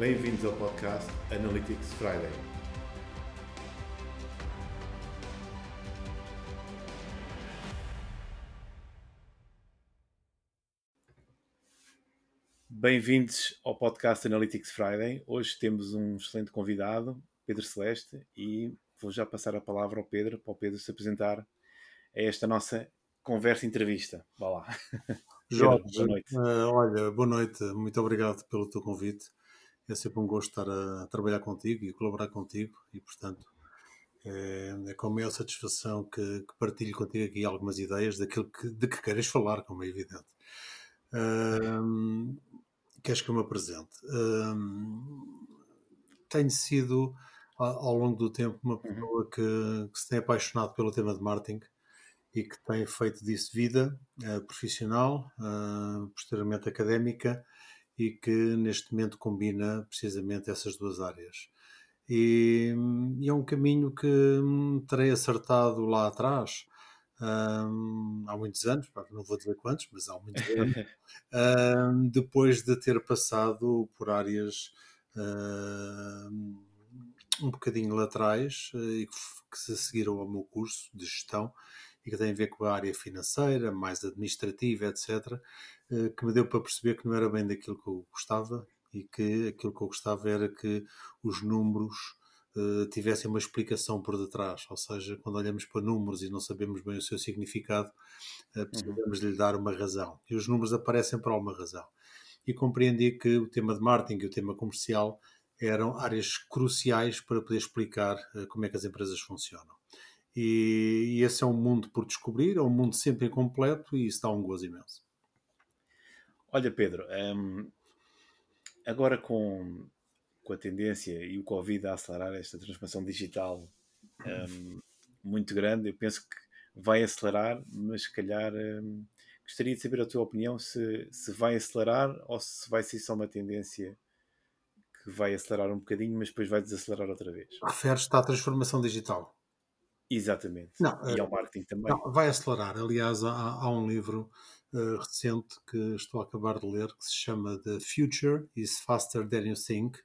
Bem-vindos ao podcast Analytics Friday. Bem-vindos ao podcast Analytics Friday. Hoje temos um excelente convidado, Pedro Celeste, e vou já passar a palavra ao Pedro, para o Pedro se apresentar a esta nossa conversa entrevista. Vá lá. Jorge, boa noite. Uh, olha, boa noite, muito obrigado pelo teu convite. É sempre um gosto estar a trabalhar contigo e colaborar contigo, e portanto é, é com a maior satisfação que, que, partilho contigo aqui algumas ideias daquilo que, de que queres falar, como é evidente. Uh, queres que eu me apresente? Uh, tenho sido, ao longo do tempo, uma uhum. pessoa que, que se tem apaixonado pelo tema de marketing e que tem feito disso vida uh, profissional, uh, posteriormente académica e que neste momento combina precisamente essas duas áreas. E, e é um caminho que hum, terei acertado lá atrás, um, há muitos anos, não vou dizer quantos, mas há muitos anos, um, depois de ter passado por áreas um, um bocadinho laterais e que, se seguiram ao meu curso de gestão e que tem a ver com a área financeira, mais administrativa, etc., eh, que me deu para perceber que não era bem daquilo que eu gostava e que aquilo que eu gostava era que os números uh, tivessem uma explicação por detrás. Ou seja, quando olhamos para números e não sabemos bem o seu significado, uh, precisamos uhum. lhe dar uma razão. E os números aparecem por alguma razão. E compreendi que o tema de marketing e o tema comercial eram áreas cruciais para poder explicar uh, como é que as empresas funcionam. E, e, esse é um mundo por descobrir, é um mundo sempre incompleto e isso dá um gozo imenso. Olha, Pedro, um, agora com, com a tendência e o Covid a acelerar esta transformação digital um, muito grande, eu penso que vai acelerar, mas se calhar um, gostaria de saber a tua opinião se, se vai acelerar ou se vai ser só uma tendência que vai acelerar um bocadinho, mas depois vai desacelerar outra vez. Referes-te à transformação digital? Exatamente. Não, e ao eh, marketing também. Não, vai acelerar. Aliás, há, há um livro uh, recente que estou a acabar de ler que se chama The Future is Faster Than You Think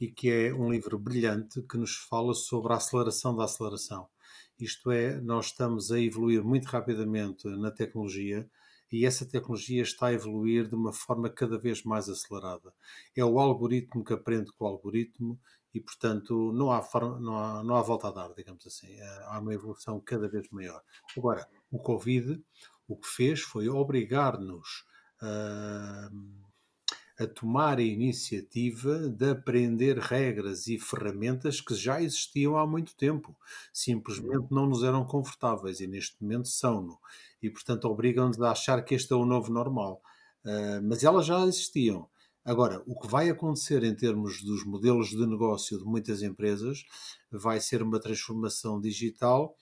e que é um livro brilhante que nos fala sobre a aceleração da aceleração. Isto é, nós estamos a evoluir muito rapidamente na tecnologia e essa tecnologia está a evoluir de uma forma cada vez mais acelerada. É o algoritmo que aprende com o algoritmo e, portanto, não há, forma, não há, não há volta a dar, digamos assim. É, há uma evolução cada vez maior. Agora, o Covid o que fez foi obrigar-nos a, a tomar a iniciativa de aprender regras e ferramentas que já existiam há muito tempo. Simplesmente não nos eram confortáveis e neste momento são-no. E, portanto, obrigam-nos a achar que este é o novo normal. Uh, mas elas já existiam. Agora, o que vai acontecer em termos dos modelos de negócio de muitas empresas vai ser uma transformação digital,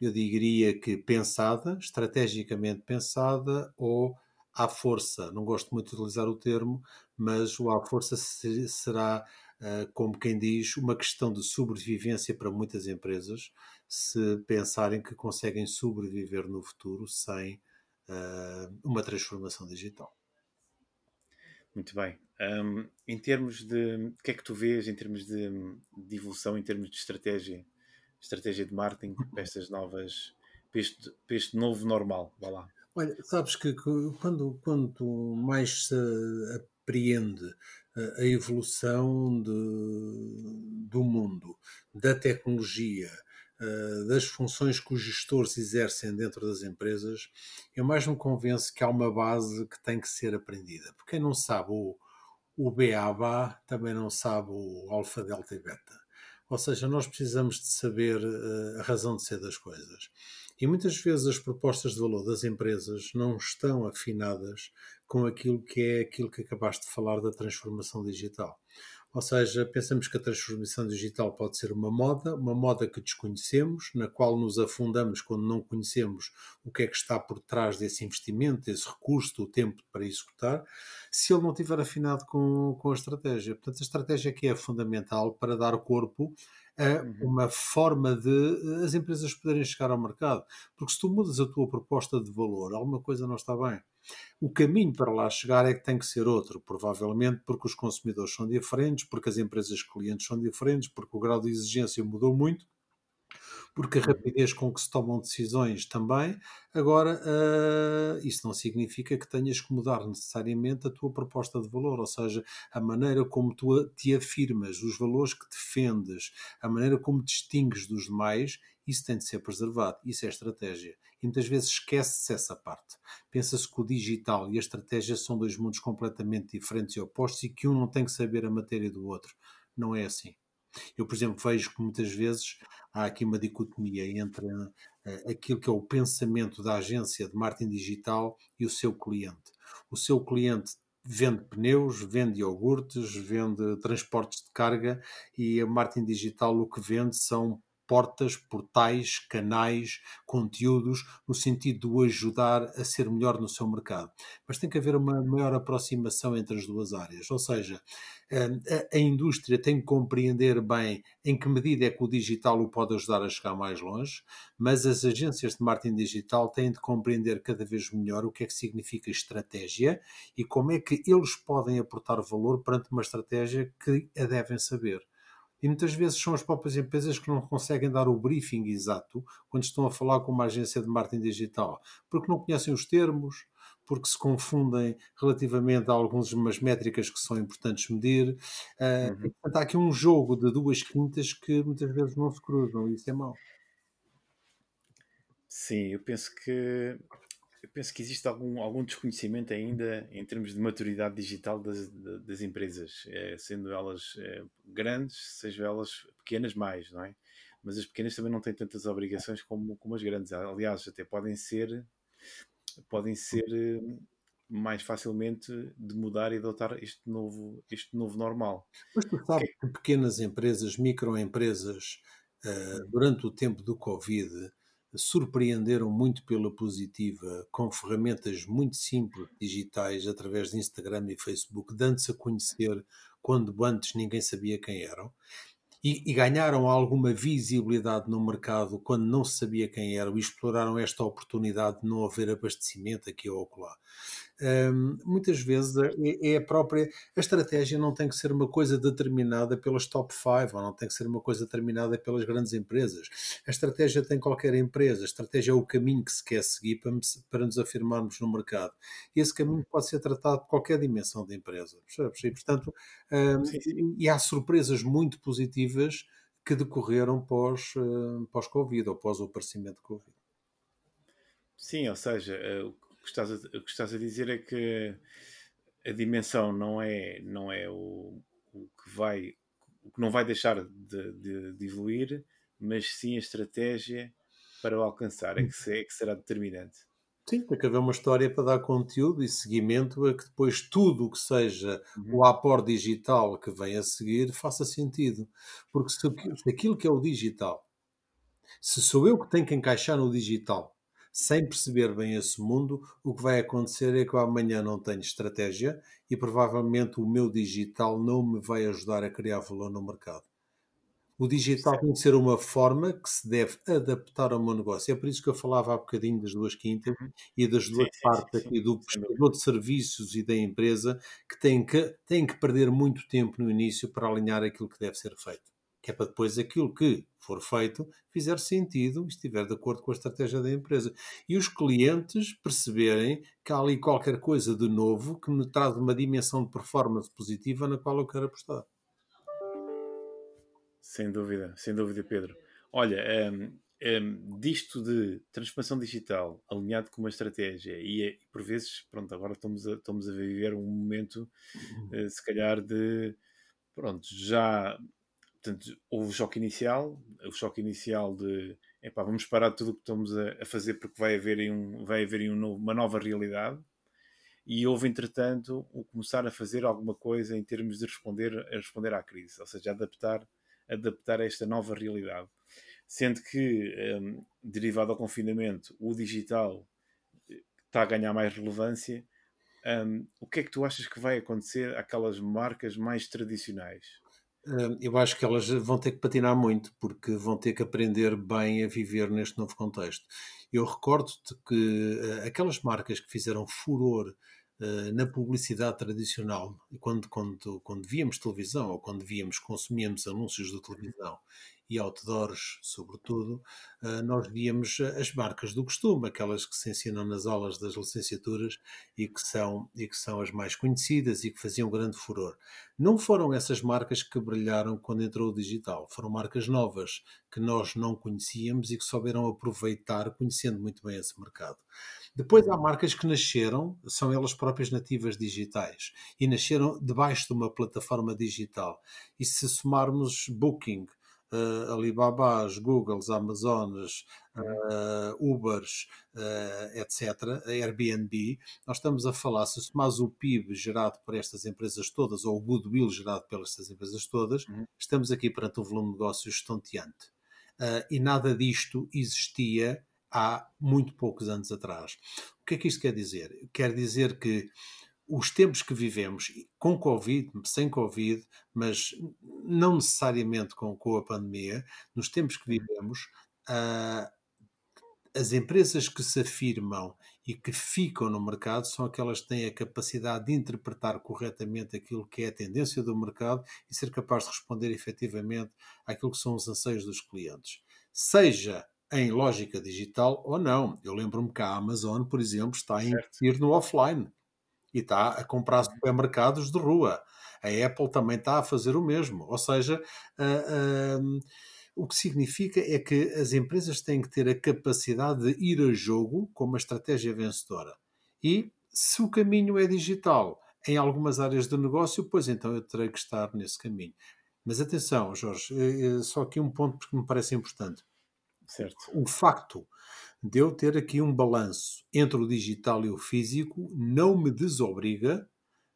eu diria que pensada, estrategicamente pensada ou à força. Não gosto muito de utilizar o termo, mas o à força será, eh, como quem diz, uma questão de sobrevivência para muitas empresas, se pensarem que conseguem sobreviver no futuro sem uh, uma transformação digital. Muito bem. Um, em termos de. O que é que tu vês em termos de, de evolução, em termos de estratégia, estratégia de marketing para estas novas. para este, para este novo normal? Vá lá. Olha, sabes que quando, quando mais se apreende a evolução de, do mundo, da tecnologia, eh, das funções que os gestores exercem dentro das empresas, eu mais me convenço que há uma base que tem que ser aprendida. Porque quem não sabe o, o BABA também não sabe o alfa, delta e beta. Ou seja, nós precisamos de saber uh, a razão de ser das coisas. E muitas vezes as propostas de valor das empresas não estão afinadas com aquilo que é aquilo que acabaste de falar da transformação digital. Ou seja, pensamos que a transformação digital pode ser uma moda, uma moda que desconhecemos, na qual nos afundamos quando não conhecemos o que é que está por trás desse investimento, desse recurso, do tempo para executar, se ele não estiver afinado com, com a estratégia. Portanto, a estratégia aqui é fundamental para dar corpo a uhum. uma forma de as empresas poderem chegar ao mercado. Porque se tu mudas a tua proposta de valor, alguma coisa não está bem. O caminho para lá chegar é que tem que ser outro, provavelmente porque os consumidores são diferentes, porque as empresas clientes são diferentes, porque o grau de exigência mudou muito porque a rapidez com que se tomam decisões também. Agora, uh, isso não significa que tenhas que mudar necessariamente a tua proposta de valor, ou seja, a maneira como tu te afirmas, os valores que defendes, a maneira como distingues dos demais, isso tem de ser preservado. Isso é estratégia. E muitas vezes esquece-se essa parte. Pensa-se que o digital e a estratégia são dois mundos completamente diferentes e opostos e que um não tem que saber a matéria do outro. Não é assim. Eu, por exemplo, vejo que muitas vezes há aqui uma dicotomia entre uh, aquilo que é o pensamento da agência de marketing digital e o seu cliente. O seu cliente vende pneus, vende iogurtes, vende transportes de carga e a marketing digital o que vende são portas, portais, canais, conteúdos, no sentido de o ajudar a ser melhor no seu mercado. Mas tem que haver uma maior aproximação entre as duas áreas, ou seja, a, a indústria tem que compreender bem em que medida é que o digital o pode ajudar a chegar mais longe, mas as agências de marketing digital têm de compreender cada vez melhor o que é que significa estratégia e como é que eles podem aportar valor perante uma estratégia que a devem saber. E muitas vezes são as próprias empresas que não conseguem dar o briefing exato quando estão a falar com uma agência de marketing digital, porque não conhecem os termos, porque se confundem relativamente a algumas métricas que são importantes medir. Uh, uhum. Portanto, há aqui um jogo de duas quintas que muitas vezes não se cruzam e isso é mau. Sim, eu penso que eu penso que existe algum, algum desconhecimento ainda em termos de maturidade digital das, das empresas, é, sendo elas é, grandes, sejam elas pequenas mais, não é? Mas as pequenas também não têm tantas obrigações como, como as grandes. Aliás, até podem ser podem ser eh, mais facilmente de mudar e adotar este novo, este novo normal. Mas tu sabes que pequenas empresas, microempresas, durante o tempo do Covid, surpreenderam muito pela positiva com ferramentas muito simples digitais através de Instagram e Facebook, dando-se a conhecer quando antes ninguém sabia quem eram. E, e, ganharam alguma visibilidade no mercado quando não se sabia quem eram e exploraram esta oportunidade de não haver abastecimento aqui ou acolá um, muitas vezes é, é, a própria. A estratégia não tem que ser uma coisa determinada pelas top 5, ou não tem que ser uma coisa determinada pelas grandes empresas. A estratégia tem qualquer empresa, a estratégia é o caminho que se quer seguir para, para nos afirmarmos no mercado. E esse caminho pode ser tratado de qualquer dimensão da empresa. Percebes? E, portanto, um, e há surpresas muito positivas que decorreram pós, uh, pós-Covid ou pós o aparecimento de Covid. Sim, ou seja, uh, que estás a, o que estás a dizer é que a dimensão não é, não é o, o que vai o que não vai deixar de, de, de, evoluir, mas sim a estratégia para o alcançar é que, se, é que será determinante. Sim, tem que haver uma história para dar conteúdo e seguimento a que depois tudo o que seja uhum. o apor digital que vem a seguir faça sentido. Porque se, se aquilo que é o digital, se sou eu que tenho que encaixar no digital sem perceber bem esse mundo, o que vai acontecer é que eu amanhã não tenho estratégia e provavelmente o meu digital não me vai ajudar a criar valor no mercado. O digital tem que ser uma forma que se deve adaptar ao meu negócio. É por isso que eu falava há bocadinho das duas quintas uhum. e das duas sim, partes sim, aqui do prestador de serviços e da empresa que têm que, têm que perder muito tempo no início para alinhar aquilo que deve ser feito que é para depois aquilo que for feito fizer sentido e estiver de acordo com a estratégia da empresa. E os clientes perceberem que há ali qualquer coisa de novo que me traz uma dimensão de performance positiva na qual eu quero apostar. Sem dúvida, sem dúvida, Pedro. Olha, um, um, disto de transformação digital alinhado com uma estratégia e, é, por vezes, pronto, agora estamos a, estamos a viver um momento, uh, se calhar, de pronto, já portanto, houve o choque inicial, o choque inicial de epá, vamos parar tudo o que estamos a, a, fazer porque vai haver, um, vai haver um novo, uma nova realidade. E houve, entretanto, o começar a fazer alguma coisa em termos de responder, responder à crise, ou seja, adaptar, adaptar a esta nova realidade. Sendo que, um, derivado ao confinamento, o digital eh, está a ganhar mais relevância. Um, o que é que tu achas que vai acontecer àquelas marcas mais tradicionais? Hum, Eu acho que elas vão ter que patinar muito, porque vão ter que aprender bem a viver neste novo contexto. Eu recordo-te que eh, aquelas marcas que fizeram furor eh, na publicidade tradicional, quando, quando, quando víamos televisão ou quando víamos, consumíamos anúncios de televisão e outdoors, sobretudo, eh, nós víamos as marcas do costume, aquelas que se ensinam nas aulas das licenciaturas e que são, e que são as mais conhecidas e que faziam grande furor. Não foram essas marcas que brilharam quando entrou o digital, foram marcas novas que nós não conhecíamos e que souberam aproveitar, conhecendo muito bem esse mercado. Depois há marcas que nasceram, são elas próprias nativas digitais e nasceram debaixo de uma plataforma digital. E se somarmos Booking, uh, Alibabas, Googles, Amazonas, uh, Ubers, uh, etc., Airbnb, nós estamos a falar, se somares o PIB gerado por estas empresas todas, ou o goodwill gerado pelas estas empresas todas, uhum. estamos aqui perante um volume de negócios estonteante. E nada disto existia há muito poucos anos atrás. O que é que isto quer dizer? Quer dizer que os tempos que vivemos, com Covid, sem Covid, mas não necessariamente com, com a pandemia, nos tempos que vivemos, uh, as empresas que se afirmam e que ficam no mercado são aquelas que têm a capacidade de interpretar corretamente aquilo que é a tendência do mercado e ser capaz de responder efetivamente àquilo que são os anseios dos clientes. Seja em lógica digital ou não. Eu lembro-me que a Amazon, por exemplo, está a investir no offline e está a comprar uhum. supermercados de rua. A Apple também está a fazer o mesmo. Ou seja, uh, uh, o que significa é que as empresas têm que ter a capacidade de ir a jogo com uma estratégia vencedora. E se o caminho é digital em algumas áreas do negócio, pois então eu terei que estar nesse caminho. Mas atenção, Jorge, eh, eh, só aqui um ponto que me parece importante. Certo. O facto de eu ter aqui um balanço entre o digital e o físico não me desobriga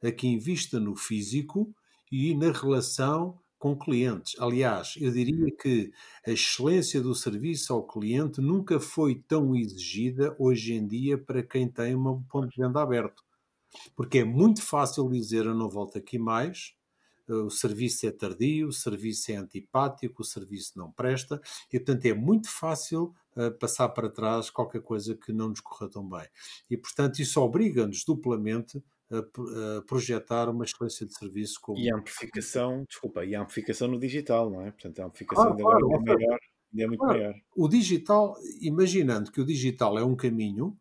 a que invista no físico e na relação com clientes. Aliás, eu diria que a excelência do serviço ao cliente nunca foi tão exigida hoje em dia para quem tem um ponto de venda aberto. Porque é muito fácil dizer eu não volto aqui mais, o serviço é tardio, o serviço é antipático, o serviço não presta, e portanto é muito fácil uh, passar para trás qualquer coisa que não nos corra tão bem. E portanto isso obriga-nos duplamente a, a, projetar uma excelência de serviço. Como... E a amplificação, desculpa, e a amplificação no digital, não é? Portanto a amplificação ah, claro, é maior. É muito claro. maior. O digital, imaginando que o digital é um caminho,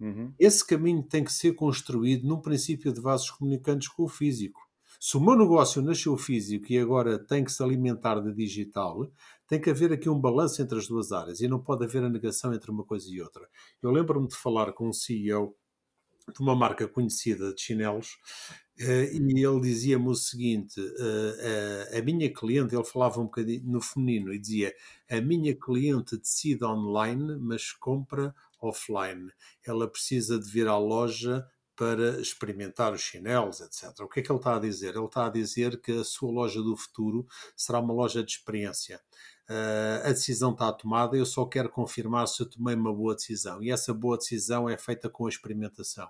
Uhum. Esse caminho tem que ser construído num princípio de vasos comunicantes com o físico. Se o meu negócio nasceu físico e agora tem que se alimentar de digital, tem que haver aqui um balanço entre as duas áreas e não pode haver a negação entre uma coisa e outra. Eu lembro-me de falar com um CEO de uma marca conhecida de chinelos eh, e ele dizia-me o seguinte: eh, a minha cliente, ele falava um bocadinho no feminino e dizia: a minha cliente decide online, mas compra offline. Ela precisa de vir à loja para experimentar os chinelos, etc. O que é que ele está a dizer? Ele está a dizer que a sua loja do futuro será uma loja de experiência. Uh, a decisão está tomada, eu só quero confirmar se eu tomei uma boa decisão. E essa boa decisão é feita com a experimentação.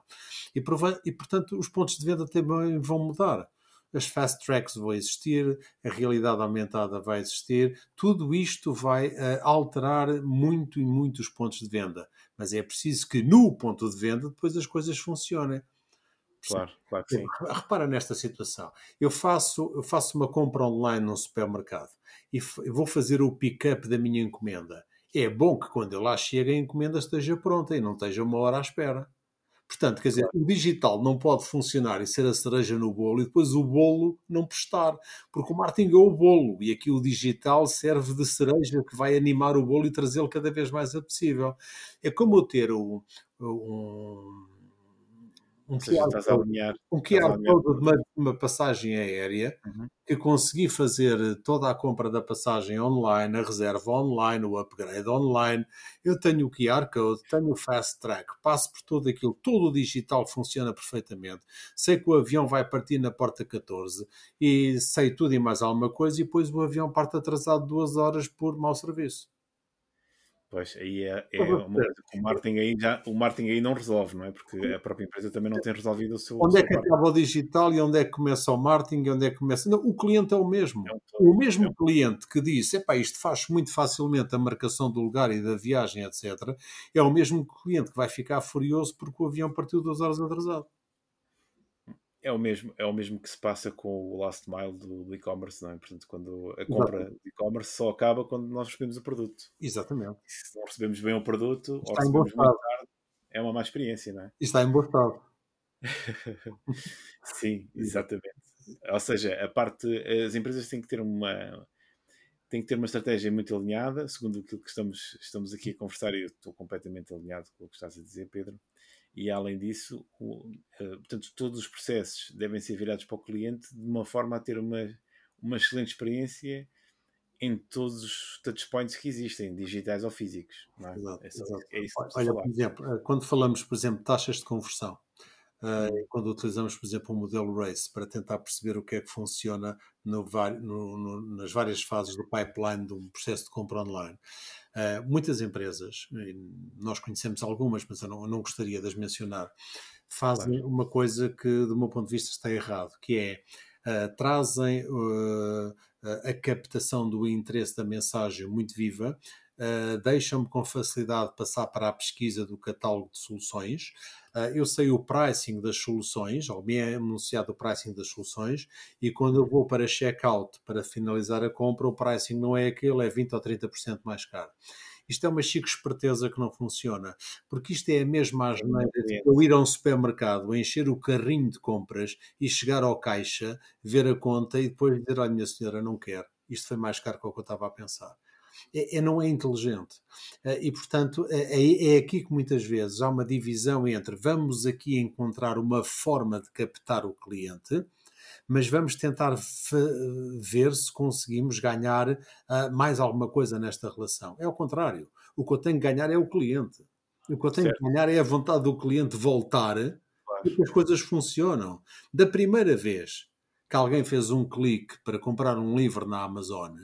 E, e portanto, os pontos de venda também vão mudar as fast tracks vão existir, a realidade aumentada vai existir, tudo isto vai uh, alterar muito e muito os pontos de venda. Mas é preciso que no ponto de venda depois as coisas funcionem. Claro, claro que sim. Repara nesta situação. Eu faço, eu faço uma compra online num supermercado e vou fazer o pick-up da minha encomenda. É bom que quando eu lá chegue a encomenda esteja pronta e não esteja uma hora à espera. Portanto, quer dizer, o digital não pode funcionar e ser a cereja no bolo e depois o bolo não prestar, porque o marketing é o bolo e aqui o digital serve de cereja que vai animar o bolo e trazê-lo cada vez mais possível. É como eu ter um, um um seja, QR code, alinhar, um QR code de uma, uma, passagem aérea uhum. que consegui fazer toda a compra da passagem online, a reserva online, o upgrade online. Eu tenho o QR Code, tenho o Fast Track, passo por tudo aquilo, todo o digital funciona perfeitamente. Sei que o avião vai partir na porta 14 e sei tudo e mais alguma coisa, e depois o avião parte atrasado duas horas por mau serviço. Pois, aí é, é uma coisa que o marketing aí, já, o marketing aí não resolve, não é? Porque a própria empresa também não tem resolvido o seu. Onde o é que acaba o digital e onde é que começa o marketing e onde é que começa. Não, o cliente é o mesmo. É um o mesmo é. cliente que disse: epá, isto faz muito facilmente a marcação do lugar e da viagem, etc. É o mesmo cliente que vai ficar furioso porque o avião partiu duas horas atrasado é o mesmo é o mesmo que se passa com o last mile do, do e-commerce não é? Portanto quando a compra Exatamente. de e-commerce só acaba quando nós recebemos o produto. Exatamente. E se não recebemos bem o produto está ou recebemos muito tarde é uma má experiência não é? E está em bom estado sim. exatamente. Ou seja a parte as empresas têm que ter uma têm que ter uma estratégia muito alinhada. Segundo aquilo que estamos estamos aqui a conversar e eu estou completamente alinhado com o que estás a dizer Pedro e além disso, o, uh, portanto, todos os processos devem ser virados para o cliente de uma forma a ter uma, uma excelente experiência em todos os touchpoints que existem, digitais ou físicos. É? Exato, é, só, é isso que Olha, por exemplo, eh, quando falamos, por exemplo, de taxas de conversão, uh, quando utilizamos, por exemplo, o modelo RACE para tentar perceber o que é que funciona no, no, no, nas várias fases do pipeline de um processo de compra online, Uh, muitas empresas, nós conhecemos algumas, mas eu não, eu não gostaria de as mencionar, fazem claro. uma coisa que, do meu ponto de vista, está errado, que é uh, trazem uh, a captação do interesse da mensagem muito viva, uh, deixam-me com facilidade passar para a pesquisa do catálogo de soluções. Uh, eu sei o pricing das soluções, ou me é anunciado o pricing das soluções, e quando eu vou para checkout para finalizar a compra, o pricing não é aquele, é 20 ou 30% mais caro. Isto é uma chique esperteza que não funciona, porque isto é a mesma asneira de eu ir a um supermercado, encher o carrinho de compras e chegar ao caixa, ver a conta e depois dizer: Olha, minha senhora, não quero. Isto foi mais caro que o que eu estava a pensar é, é, não é inteligente. Eh, e, portanto, é, é, é aqui que muitas vezes há uma divisão entre vamos aqui encontrar uma forma de captar o cliente, mas vamos tentar ver se conseguimos ganhar uh, mais alguma coisa nesta relação. É o contrário. O que eu tenho que ganhar é o cliente. O que eu tenho certo. que ganhar é a vontade do cliente voltar claro. e que as coisas funcionam. Da primeira vez que alguém fez um clique para comprar um livro na Amazon,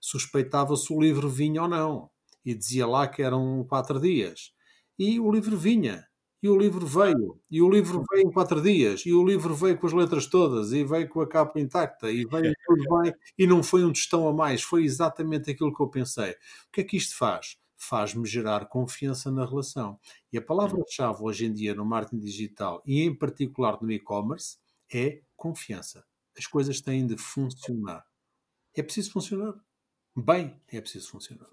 suspeitava se o livro vinha ou não. E dizia lá que eram quatro dias. E o livro vinha. E o livro veio. E o livro veio em quatro dias. E o livro veio com as letras todas. E veio com a capa intacta. E veio tudo bem. E não foi um tostão a mais. Foi exatamente aquilo que eu pensei. O que é que isto faz? Faz-me gerar confiança na relação. E a palavra-chave hoje em dia no marketing digital e em particular no e-commerce é confiança. As coisas têm de funcionar. É preciso funcionar bem, é preciso funcionar.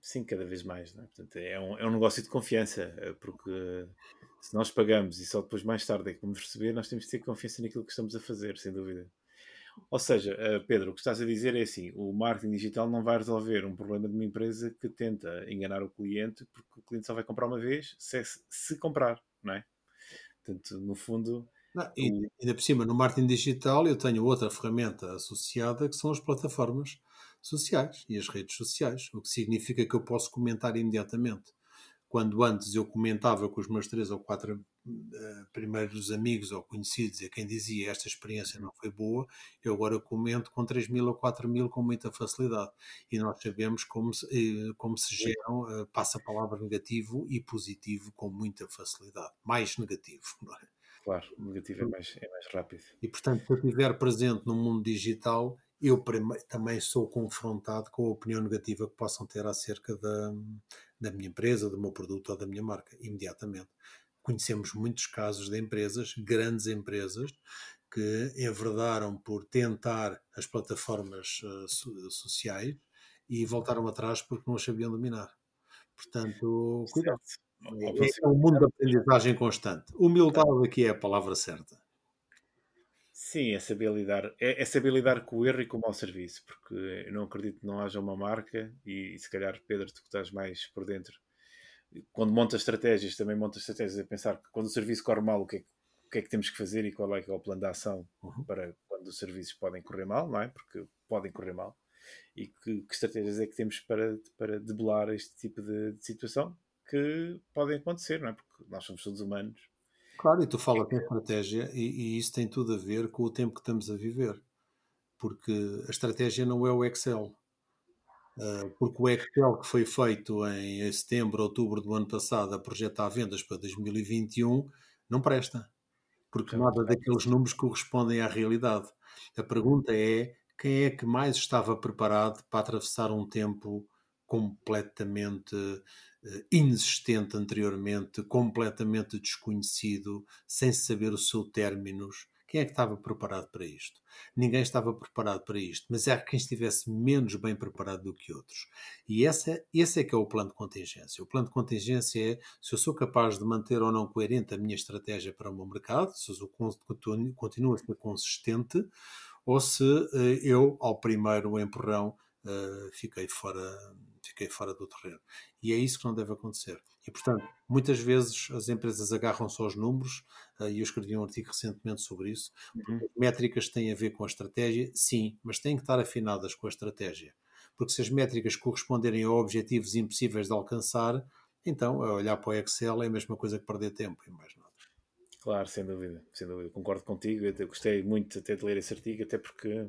Sim, cada vez mais. É? Portanto, é, um, é um negócio de confiança, eh, porque se nós pagamos e só depois mais tarde é que vamos receber, nós temos de ter confiança naquilo que estamos a fazer, sem dúvida. Ou seja, eh, Pedro, o que estás a dizer é assim: o marketing digital não vai resolver um problema de uma empresa que tenta enganar o cliente, porque o cliente só vai comprar uma vez se, se comprar, não é? Portanto, no fundo. Não, e, o... ainda por cima, no marketing digital, eu tenho outra ferramenta associada que são as plataformas sociais e as redes sociais, o que significa que eu posso comentar imediatamente. Quando antes eu comentava com os meus três ou quatro uh, primeiros amigos ou conhecidos e a quem dizia esta experiência não foi boa, eu agora comento com 3 mil ou 4 mil com muita facilidade. E nós sabemos como se, uh, como se geram uh, passa-palavra negativo e positivo com muita facilidade. Mais negativo, não é? Claro, o negativo é mais, é mais rápido. E portanto, se eu estiver presente no mundo digital, eu também sou confrontado com a opinião negativa que possam ter acerca da, da minha empresa, do meu produto ou da minha marca, imediatamente. Conhecemos muitos casos de empresas, grandes empresas, que enverdaram por tentar as plataformas uh, sociais e voltaram atrás porque não as sabiam dominar. Portanto, cuidado. É, é um mundo de aprendizagem constante. Humildade aqui é a palavra certa. Sim, é saber lidar, é, é, saber lidar com o erro e com o mau serviço, porque eu não acredito que não haja uma marca, e, e se calhar, Pedro, tu que estás mais por dentro, quando montas estratégias, também montas estratégias a pensar que quando o serviço corre mal, o que é, o que, é que temos que fazer e qual é, que é o plano de ação uhum. para quando os serviços podem correr mal, não é? Porque podem correr mal. E que, que estratégias é que temos para, para debelar este tipo de, de situação que podem acontecer, não é? Porque nós somos todos humanos Claro, e tu falas em estratégia e, e, isso tem tudo a ver com o tempo que estamos a viver. Porque a estratégia não é o Excel. porque o Excel que foi feito em setembro, outubro do ano passado a projetar vendas para 2021 não presta, porque nada daqueles números correspondem à realidade. A pergunta é quem é que mais estava preparado para atravessar um tempo completamente inexistente anteriormente, completamente desconhecido, sem saber o seu términos. Quem é que estava preparado para isto? Ninguém estava preparado para isto, mas há quem estivesse menos bem preparado do que outros. E esse, esse é que é o plano de contingência. O plano de contingência é se eu sou capaz de manter ou não coerente a minha estratégia para o meu mercado, se eu continuo a ser consistente, ou se uh, eu, ao primeiro empurrão, uh, fiquei fora fiquei fora do terreno. E é isso que não deve acontecer. E, portanto, muitas vezes as empresas agarram-se aos números, uh, e eu escrevi um artigo recentemente sobre isso. Uhum. Métricas têm a ver com a estratégia, sim, mas têm que estar afinadas com a estratégia. Porque se as métricas corresponderem a objetivos impossíveis de alcançar, então olhar para o Excel é a mesma coisa que perder tempo e mais nada. Claro, sem dúvida, sem dúvida. Concordo contigo. Eu gostei muito até de ler esse artigo, até porque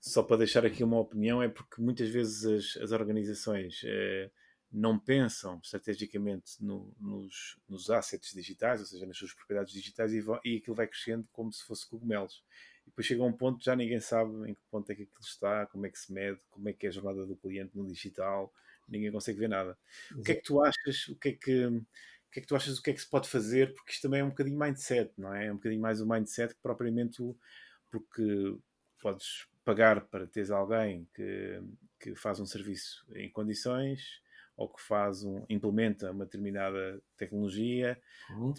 só para deixar aqui uma opinião, é porque muitas vezes as, as organizações eh, não pensam estrategicamente no, nos, nos assets digitais, ou seja, nas suas propriedades digitais, e, e aquilo vai crescendo como se fosse cogumelos. E depois chega a um ponto já ninguém sabe em que ponto é que aquilo está, como é que se mede, como é que é a jornada do cliente no digital, ninguém consegue ver nada. Exato. O que é que tu achas? O que é que, o que é que tu achas? O que é que se pode fazer? Porque isto também é um bocadinho mindset, não é? É um bocadinho mais o mindset que propriamente o, porque podes pagar para teres alguém que, que faz um serviço em condições ou que faz um, implementa uma determinada tecnologia, uhum.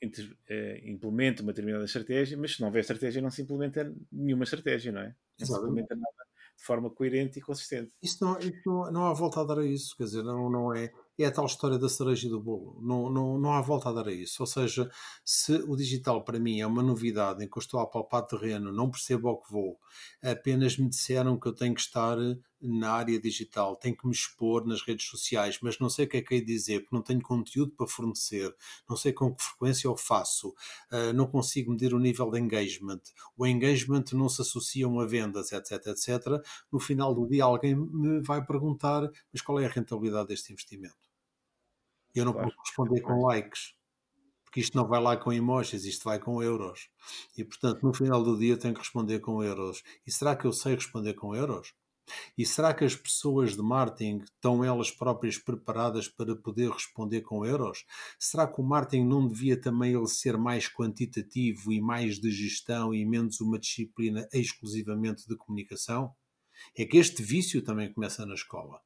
inter, eh, implementa uma determinada estratégia, mas se não houver estratégia não se implementa nenhuma estratégia, não é? Não se implementa nada de forma coerente e consistente. Isso não, isso não, não há volta a dar a isso, quer dizer, não, não é é a tal história da cereja do bolo. Não, não, não há volta a dar a isso. Ou seja, se o digital para mim é uma novidade em que eu estou a palpar terreno, não percebo ao que vou, apenas me disseram que eu tenho que estar na área digital, tenho que me expor nas redes sociais, mas não sei o que é que hei de dizer, porque não tenho conteúdo para fornecer, não sei com que frequência eu faço, uh, não consigo medir o nível de engagement, o engagement não se associa a vendas, etc, etc. No final do dia alguém me vai perguntar, mas qual é a rentabilidade deste investimento? Eu não claro. posso responder com likes, porque isto não vai lá com emojis, isto vai com euros. E portanto, no final do dia, eu tenho que responder com euros. E será que eu sei responder com euros? E será que as pessoas de marketing estão elas próprias preparadas para poder responder com euros? Será que o marketing não devia também ele ser mais quantitativo e mais de gestão e menos uma disciplina exclusivamente de comunicação? É que este vício também começa na escola.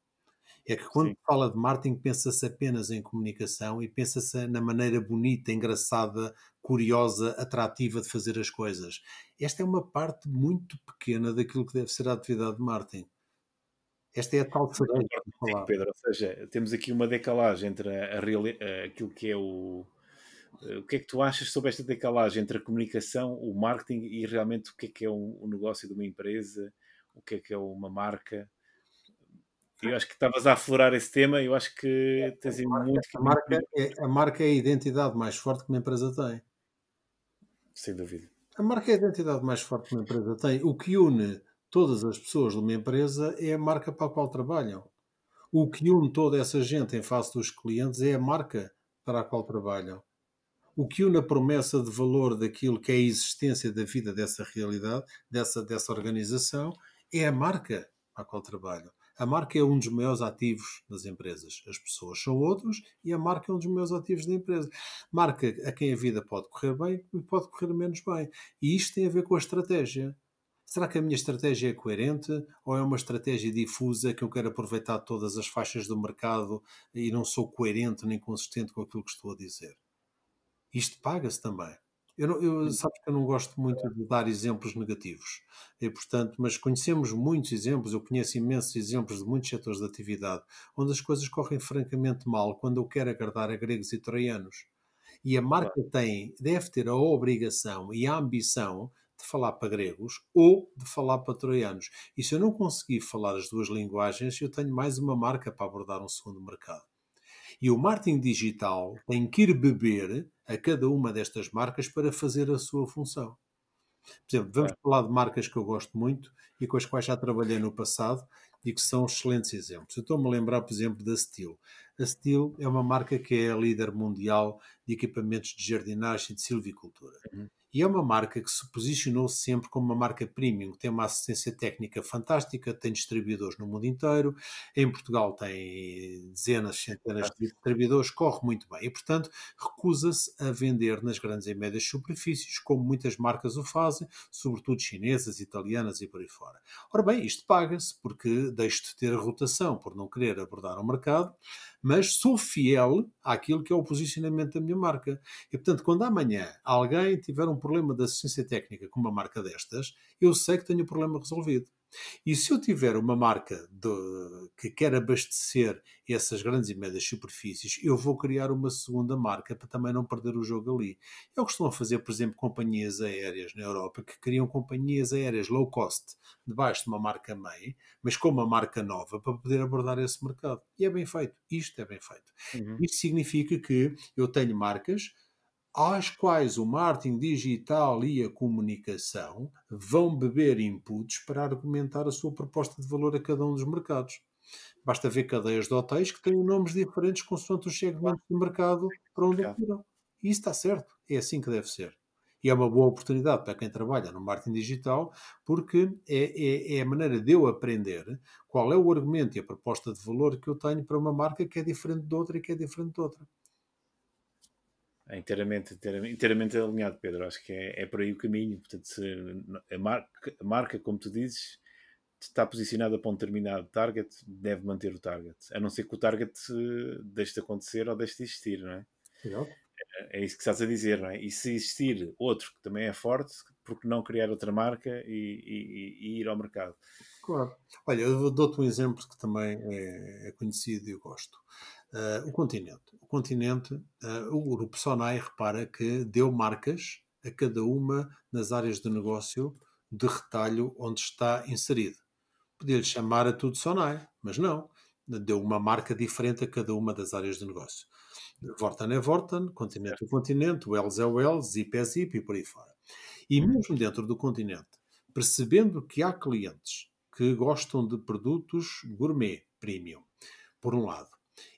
É que quando Sim. fala de marketing pensa-se apenas em comunicação e pensa-se na maneira bonita, engraçada, curiosa, atrativa de fazer as coisas. Esta é uma parte muito pequena daquilo que deve ser a atividade de marketing. Esta é a tal cereja. Pedro, ou seja, temos aqui uma decalagem entre a, a, aquilo que é o. O que é que tu achas sobre esta decalagem entre a comunicação, o marketing e realmente o que é que é o, o negócio de uma empresa, o que é que é uma marca? Eu acho que estavas a aflorar esse tema e eu acho que tens a marca, muito. A marca, é, a marca é a identidade mais forte que uma empresa tem. Sem dúvida. A marca é a identidade mais forte que uma empresa tem. O que une todas as pessoas de uma empresa é a marca para a qual trabalham. O que une toda essa gente em face dos clientes é a marca para a qual trabalham. O que une a promessa de valor daquilo que é a existência da vida dessa realidade, dessa, dessa organização, é a marca para a qual trabalham. A marca é um dos maiores ativos das empresas. As pessoas são outros e a marca é um dos maiores ativos da empresa. Marca a quem a vida pode correr bem e pode correr menos bem. E isto tem a ver com a estratégia. Será que a minha estratégia é coerente ou é uma estratégia difusa que eu quero aproveitar todas as faixas do mercado e não sou coerente nem consistente com aquilo que estou a dizer? Isto paga-se também. Eu, não, eu sabes que eu não gosto muito de dar exemplos negativos. E, portanto, mas conhecemos muitos exemplos, eu conheço imensos exemplos de muitos setores de atividade onde as coisas correm francamente mal quando eu quero agradar a gregos e troianos. E a marca tem, deve ter a obrigação e a ambição de falar para gregos ou de falar para troianos. E se eu não conseguir falar as duas linguagens, eu tenho mais uma marca para abordar um segundo mercado. E o marketing digital tem que ir beber a cada uma destas marcas para fazer a sua função. Por exemplo, vamos falar de marcas que eu gosto muito e com as quais já trabalhei no passado e que são excelentes exemplos. Eu estou-me a lembrar, por exemplo, da Steel. A Steel é uma marca que é a líder mundial de equipamentos de jardinagem e de silvicultura. Uhum. E é uma marca que se posicionou sempre como uma marca premium, tem uma assistência técnica fantástica, tem distribuidores no mundo inteiro. Em Portugal tem dezenas, centenas de distribuidores, corre muito bem. E, portanto, recusa-se a vender nas grandes e médias superfícies, como muitas marcas o fazem, sobretudo chinesas, italianas e por aí fora. Ora bem, isto paga-se porque deixo de ter a rotação por não querer abordar o mercado, mas sou fiel àquilo que é o posicionamento da minha marca. E, portanto, quando amanhã alguém tiver um problema de assistência técnica com uma marca destas, eu sei que tenho o problema resolvido. E se eu tiver uma marca de, que quer abastecer essas grandes e médias superfícies, eu vou criar uma segunda marca para também não perder o jogo ali. É o que estão a fazer, por exemplo, companhias aéreas na Europa que criam companhias aéreas low cost debaixo de uma marca mãe, mas com uma marca nova para poder abordar esse mercado. E é bem feito. Isto é bem feito. Uhum. Isto significa que eu tenho marcas às quais o marketing digital e a comunicação vão beber inputs para argumentar a sua proposta de valor a cada um dos mercados. Basta ver cadeias de hotéis que têm nomes diferentes consoante os segmentos de mercado para onde operam. E isso está certo. É assim que deve ser. E é uma boa oportunidade para quem trabalha no marketing digital, porque é, é, é, a maneira de eu aprender qual é o argumento e a proposta de valor que eu tenho para uma marca que é diferente de outra e que é diferente de outra. É inteiramente, inteiramente, inteiramente alinhado, Pedro. Acho que é, é por aí o caminho. Portanto, a, marca, a marca, como tu dizes, está posicionada para um determinado target, deve manter o target. A não ser que o target deixe de acontecer ou deixe de existir, não é? É, é isso que estás a dizer, não é? E se existir outro que também é forte, porque não criar outra marca e, e, e ir ao mercado? Claro. Olha, eu dou-te um exemplo que também é, é conhecido e eu gosto. Uh, o continente. O continente, uh, o grupo Sonai repara que deu marcas a cada uma nas áreas de negócio de retalho onde está inserido. Podia-lhe chamar a tudo Sonai, mas não. Deu uma marca diferente a cada uma das áreas de negócio. Vorten é Vorten, Continente é Continente, Wells é Wells, Zip é Zip e por aí fora. E mesmo dentro do continente, percebendo que há clientes que gostam de produtos gourmet, premium, por um lado,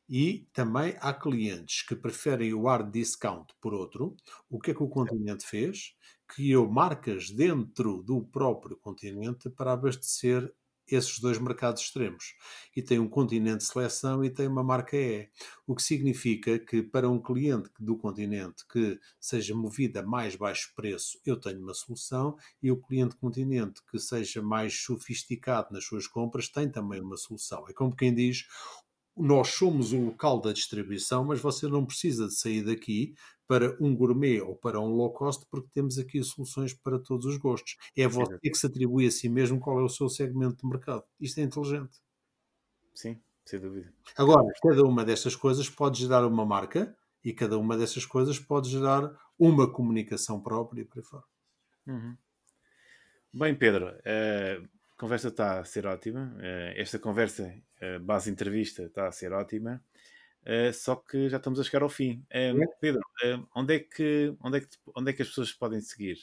e também há clientes que preferem o hard discount por outro. O que é que o continente fez? Criou marcas dentro do próprio continente para abastecer esses dois mercados extremos. E tem um continente de seleção e tem uma marca E. O que significa que para um cliente do continente que seja movido a mais baixo preço, eu tenho uma solução, e o cliente continente que seja mais sofisticado nas suas compras tem também uma solução. É como quem diz, nós somos o local da distribuição, mas você não precisa de sair daqui para um gourmet ou para um low cost, porque temos aqui soluções para todos os gostos. É você que se atribui a si mesmo qual é o seu segmento de mercado. Isto é inteligente. Sim, sem dúvida. Agora, cada uma destas coisas pode gerar uma marca e cada uma dessas coisas pode gerar uma comunicação própria e por aí fora. Uhum. Bem, Pedro, uh, a conversa está a ser ótima. Uh, esta conversa, uh, base entrevista, está a ser ótima. Uh, só que já estamos a chegar ao fim. Pedro, onde, é que, onde, é que, onde é que as pessoas podem seguir?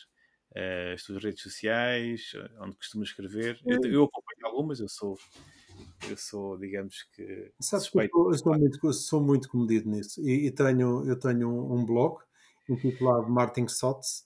as tuas redes sociais, onde costumas escrever? Eu, eu, acompanho algumas, eu sou, eu sou, digamos que. Sabes que eu, sou, eu sou, muito, sou muito comedido nisso. E, e, tenho, eu tenho um blog intitulado Martin Sots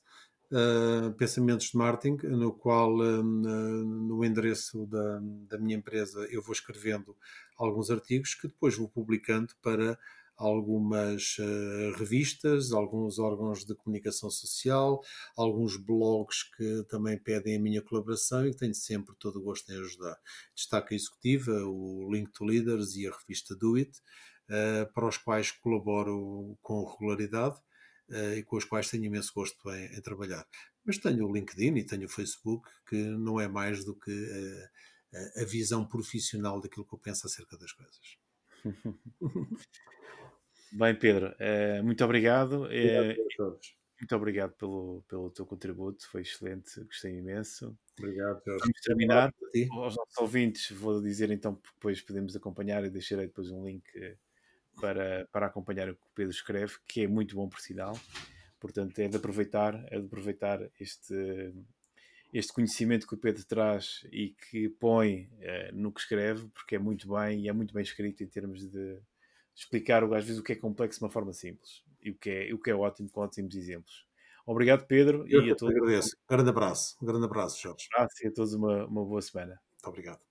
uh, Pensamentos de Martin, no qual, uh, no endereço da, da minha empresa, eu vou escrevendo alguns artigos que depois vou publicando para algumas uh, revistas, alguns órgãos de comunicação social, alguns blogs que também pedem a minha colaboração e que tenho sempre todo o gosto em ajudar. Destaca a Executiva, o Link to Leaders e a revista Do It, para os quais colaboro com regularidade e com os quais tenho imenso gosto em, em, trabalhar. Mas tenho o LinkedIn e tenho o Facebook, que não é mais do que uh, a visão profissional daquilo que eu penso acerca das coisas. Bem, Pedro, uh, muito obrigado. obrigado muito obrigado pelo, pelo teu contributo, foi excelente, gostei imenso. Obrigado, Jorge. Vamos terminar. Aos nossos ouvintes, vou dizer então, depois podemos acompanhar e deixarei depois um link para, para acompanhar o que o Pedro escreve, que é muito bom por sinal. Portanto, é de aproveitar, é de aproveitar este, este conhecimento que o Pedro traz e que põe uh, no que escreve, porque é muito bem e é muito bem escrito em termos de explicar às vezes o que é complexo de uma forma simples e o que é, o que é ótimo com ótimos exemplos. Obrigado, Pedro. Eu e a todos. Agradeço. Um grande abraço. Um grande abraço, Jorge. Um abraço e a todos uma, uma boa semana. Muito obrigado.